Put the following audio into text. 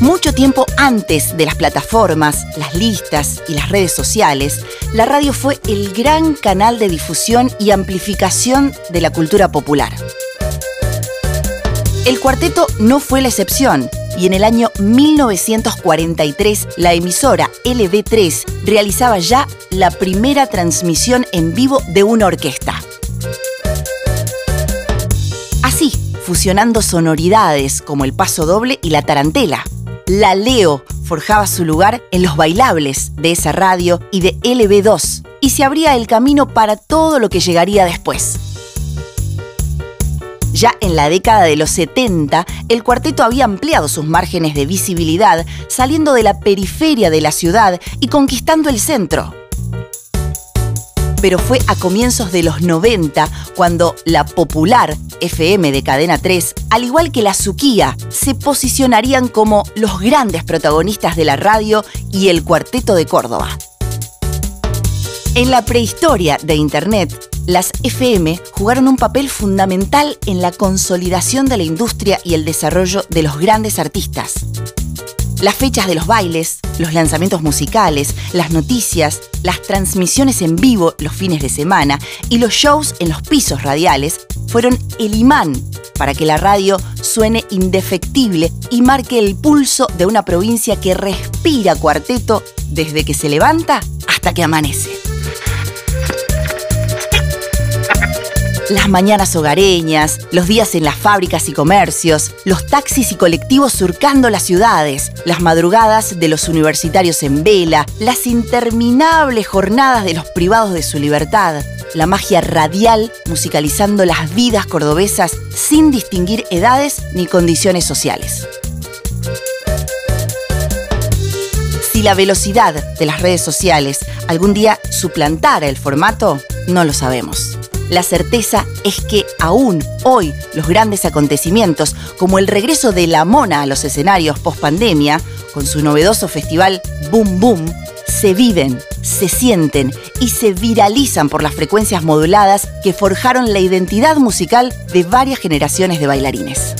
Mucho tiempo antes de las plataformas, las listas y las redes sociales, la radio fue el gran canal de difusión y amplificación de la cultura popular. El cuarteto no fue la excepción y en el año 1943 la emisora LB3 realizaba ya la primera transmisión en vivo de una orquesta. Así, fusionando sonoridades como el paso doble y la tarantela. La Leo forjaba su lugar en los bailables de esa radio y de LB2 y se abría el camino para todo lo que llegaría después. Ya en la década de los 70, el cuarteto había ampliado sus márgenes de visibilidad, saliendo de la periferia de la ciudad y conquistando el centro. Pero fue a comienzos de los 90 cuando la popular FM de Cadena 3, al igual que la Suquía, se posicionarían como los grandes protagonistas de la radio y el cuarteto de Córdoba. En la prehistoria de Internet, las FM jugaron un papel fundamental en la consolidación de la industria y el desarrollo de los grandes artistas. Las fechas de los bailes, los lanzamientos musicales, las noticias, las transmisiones en vivo los fines de semana y los shows en los pisos radiales fueron el imán para que la radio suene indefectible y marque el pulso de una provincia que respira cuarteto desde que se levanta hasta que amanece. Las mañanas hogareñas, los días en las fábricas y comercios, los taxis y colectivos surcando las ciudades, las madrugadas de los universitarios en vela, las interminables jornadas de los privados de su libertad, la magia radial musicalizando las vidas cordobesas sin distinguir edades ni condiciones sociales. Si la velocidad de las redes sociales algún día suplantara el formato, no lo sabemos. La certeza es que aún hoy los grandes acontecimientos, como el regreso de La Mona a los escenarios post pandemia, con su novedoso festival Boom Boom, se viven, se sienten y se viralizan por las frecuencias moduladas que forjaron la identidad musical de varias generaciones de bailarines.